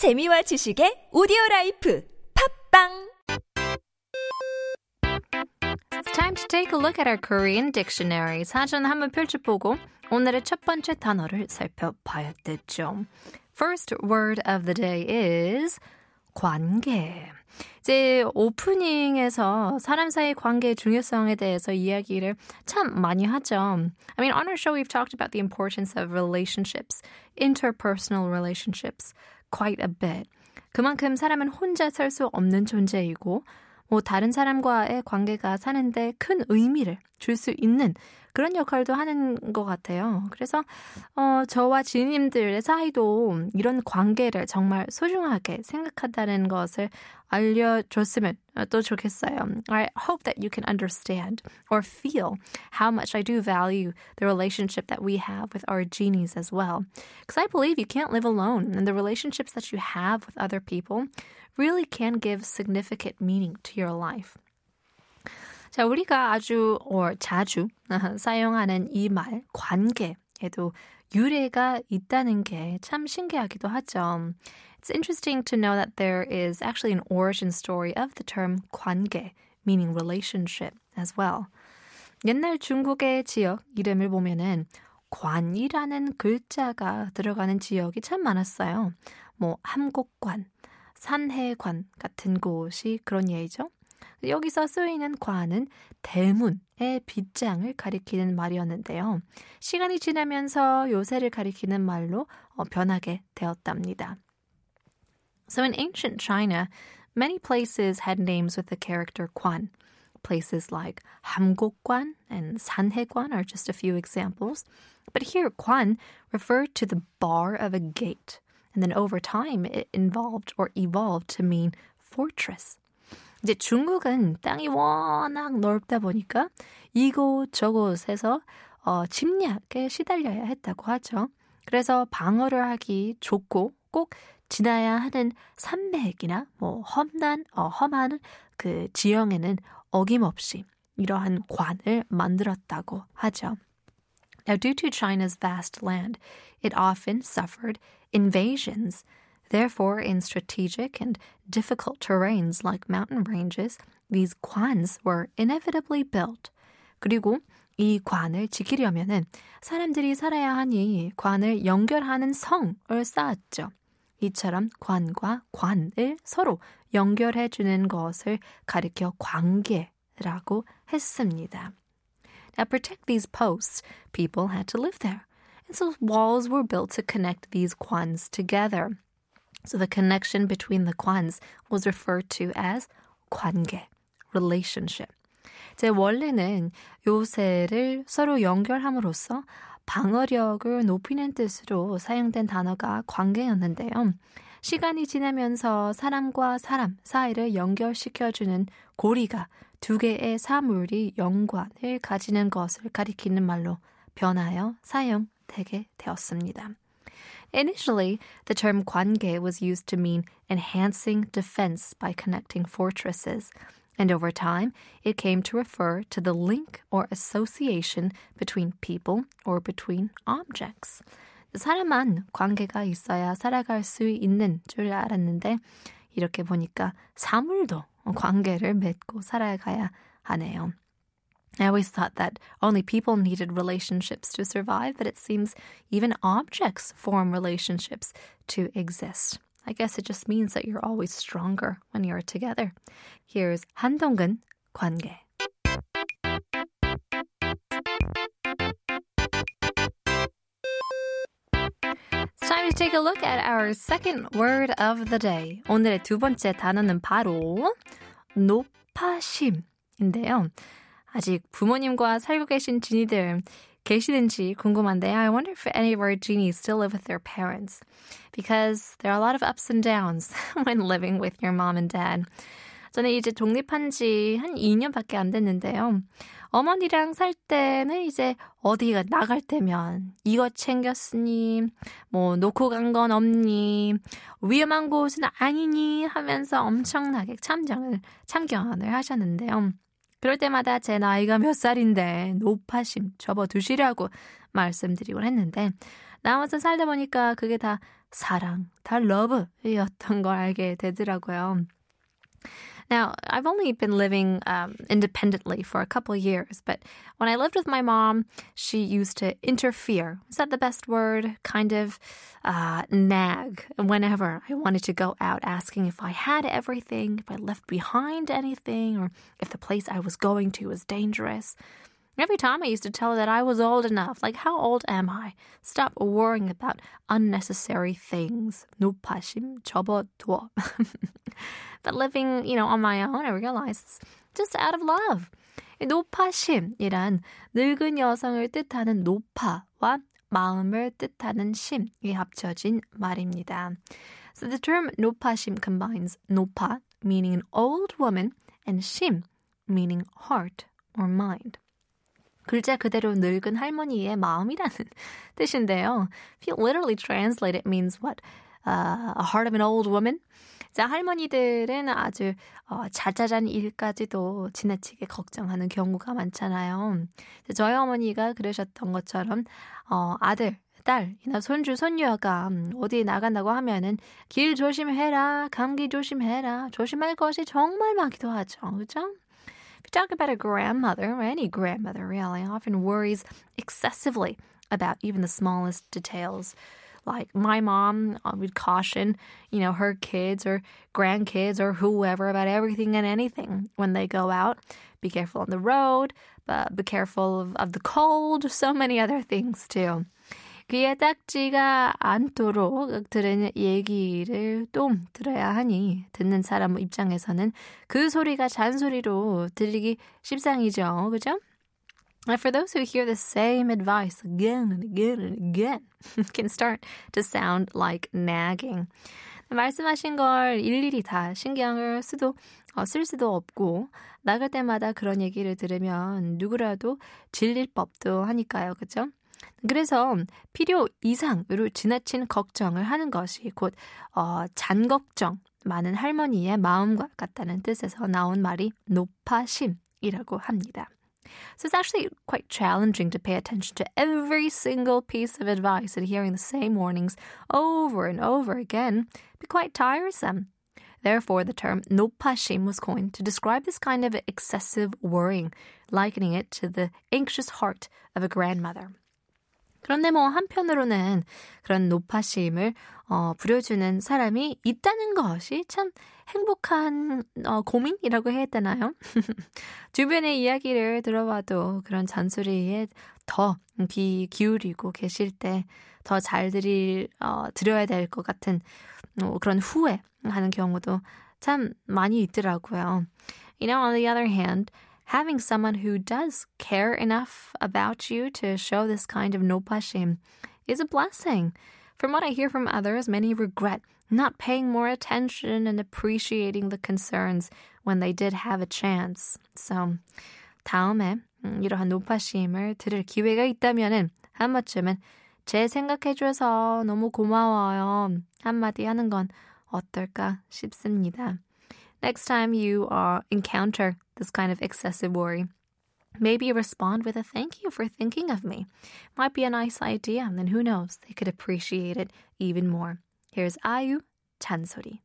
재미와 지식의 오디오 라이프 팝빵 It's time to take a look at our Korean dictionary. 사전 한번 펼쳐보고 오늘의 첫 번째 단어를 살펴봐야 되죠. First word of the day is 관계. 이제 오프닝에서 사람 사이 관계의 중요성에 대해서 이야기를 참 많이 하죠. I mean, on our show, we've talked about the importance of relationships, interpersonal relationships, quite a bit. 그만큼 사람은 혼자 살 수 없는 존재이고, 뭐 다른 사람과의 관계가 사는데 큰 의미를 줄 수 있는 그런 역할도 하는 것 같아요. 그래서 어, 저와 지님들의 사이도 이런 관계를 정말 소중하게 생각한다는 것을 알려줬으면 또 좋겠어요. I hope that you can understand or feel how much I do value the relationship that we have with our genies as well. Because I believe you can't live alone, and the relationships that you have with other people really can give significant meaning to your life. 자, 우리가 아주 or 자주 사용하는 이 말 관계에도 유래가 있다는 게 참 신기하기도 하죠. It's interesting to know that there is actually an origin story of the term 관계, meaning relationship as well. 옛날 중국의 지역 이름을 보면은 관이라는 글자가 들어가는 지역이 참 많았어요. 뭐 함곡관, 산해관 같은 곳이 그런 예이죠. 여기서 쓰이는 관은 대문의 빗장을 가리키는 말이었는데요. 시간이 지나면서 요새를 가리키는 말로 변하게 되었답니다. So in ancient China, many places had names with the character Quan. Places like Hamgokguan and Sanheguan are just a few examples. But here, Quan referred to the bar of a gate. And then over time, it involved or evolved to mean fortress. 이제 중국은 땅이 워낙 넓다 보니까 이곳 저곳에서 어, 침략에 시달려야 했다고 하죠. 그래서 방어를 하기 좋고 꼭 지나야 하는 산맥이나 뭐 험난 어, 험한 그 지형에는 어김없이 이러한 관을 만들었다고 하죠. Now, due to China's vast land, it often suffered invasions. Therefore, in strategic and difficult terrains like mountain ranges, these 관s were inevitably built. 그리고 이 관을 지키려면은 사람들이 살아야 하니 관을 연결하는 성을 쌓았죠. 이처럼 관과 관을 서로 연결해 주는 것을 가리켜 관계라고 했습니다. Now, protect these posts, people had to live there. And so walls were built to connect these kwans together. So the connection between the kwans was referred to as 관계, relationship. 제 원래는 요새를 서로 연결함으로써 방어력을 높이는 뜻으로 사용된 단어가 관계였는데요. 시간이 지나면서 사람과 사람 사이를 연결시켜주는 고리가 두 개의 사물이 연관을 가지는 것을 가리키는 말로 변하여 사용되게 되었습니다. Initially, the term 관계 was used to mean enhancing defense by connecting fortresses. And over time, it came to refer to the link or association between people or between objects. 사람만 관계가 있어야 살아갈 수 있는 줄 알았는데 이렇게 보니까 사물도 관계를 맺고 살아가야 하네요. I always thought that only people needed relationships to survive, but it seems even objects form relationships to exist. I guess it just means that you're always stronger when you're together. Here's 한동근 관계. It's time to take a look at our second word of the day. 오늘의 두 번째 단어는 바로 노파심인데요. 아직 부모님과 살고 계신 지니들 계시는지 궁금한데 I wonder if any of our genies still live with their parents because there are a lot of ups and downs when living with your mom and dad. 저는 이제 독립한 지 한 2년밖에 안 됐는데요. 어머니랑 살 때는 이제 어디가 나갈 때면 이것 챙겼으니 뭐 놓고 간 건 없니 위험한 곳은 아니니 하면서 엄청나게 참정을 참견을 하셨는데요. 그럴 때마다 제 나이가 몇 살인데 노파심 접어두시라고 말씀드리곤 했는데 나와서 살다 보니까 그게 다 사랑, 다 love였던 걸 알게 되더라고요. Now, I've only been living um, independently for a couple years, but when I lived with my mom, she used to interfere. Is that the best word? Kind of uh, nag whenever I wanted to go out, asking if I had everything, if I left behind anything, or if the place I was going to was dangerous. Every time I used to tell her that I was old enough, like how old am I? Stop worrying about unnecessary things. 노파심 접어둬. but living, you know, on my own, I realized it's just out of love. 높아심이란 늙은 여성을 뜻하는 높아와 마음을 뜻하는 심이 합쳐진 말입니다. So the term 높아심 combines 높아, meaning an old woman, and 심, meaning heart or mind. 글자 그대로 늙은 할머니의 마음이라는 뜻인데요. If you literally translate it means what? Uh, a heart of an old woman? 자, 할머니들은 아주 어, 자잘한 일까지도 지나치게 걱정하는 경우가 많잖아요. 저희 어머니가 그러셨던 것처럼 어, 아들, 딸이나 손주, 손녀가 어디 나간다고 하면은 길 조심해라, 감기 조심해라, 조심할 것이 정말 많기도 하죠. 그죠? If you talk about a grandmother, or any grandmother really, often worries excessively about even the smallest details. Like my mom uh, would caution, you know, her kids or grandkids or whoever about everything and anything when they go out. Be careful on the road, but be careful of, of the cold, so many other things too. 귀에 딱지가 않도록 들은 얘기를 또 들어야 하니 듣는 사람 입장에서는 그 소리가 잔소리로 들리기 십상이죠. 그죠? For those who hear the same advice again and again and again, can start to sound like nagging. 말씀하신 걸 일일이 다 신경을 쓰도 어, 쓸 수도 없고 나갈 때마다 그런 얘기를 들으면 누구라도 질릴 법도 하니까요. 그죠? 그래서 필요 이상으로 지나친 걱정을 하는 것이 곧 어, 잔걱정, 많은 할머니의 마음과 같다는 뜻에서 나온 말이 높아심이라고 합니다. So it's actually quite challenging to pay attention to every single piece of advice and hearing the same warnings over and over again be quite tiresome. Therefore, the term nopashim was coined to describe this kind of excessive worrying, likening it to the anxious heart of a grandmother. 그런데 뭐 한편으로는 그런 높아심을 어, 부려주는 사람이 있다는 것이 참 행복한 어, 고민이라고 해야 되나요? 주변의 이야기를 들어봐도 그런 잔소리에 더 귀 기울이고 계실 때 더 잘 들이 어, 들어야 될 것 같은 어, 그런 후회하는 경우도 참 많이 있더라고요. You know, on the other hand, having someone who does care enough about you to show this kind of nopashim is a blessing. From what I hear from others, many regret not paying more attention and appreciating the concerns when they did have a chance. So, 다음에 이러한 노파심을 들을 기회가 있다면은 한 번쯤은 제 생각해줘서 너무 고마워요. 한마디 하는 건 어떨까 싶습니다. Next time you uh, encounter this kind of excessive worry, maybe respond with a thank you for thinking of me. Might be a nice idea, and then who knows, they could appreciate it even more. Here's IU 잔소리.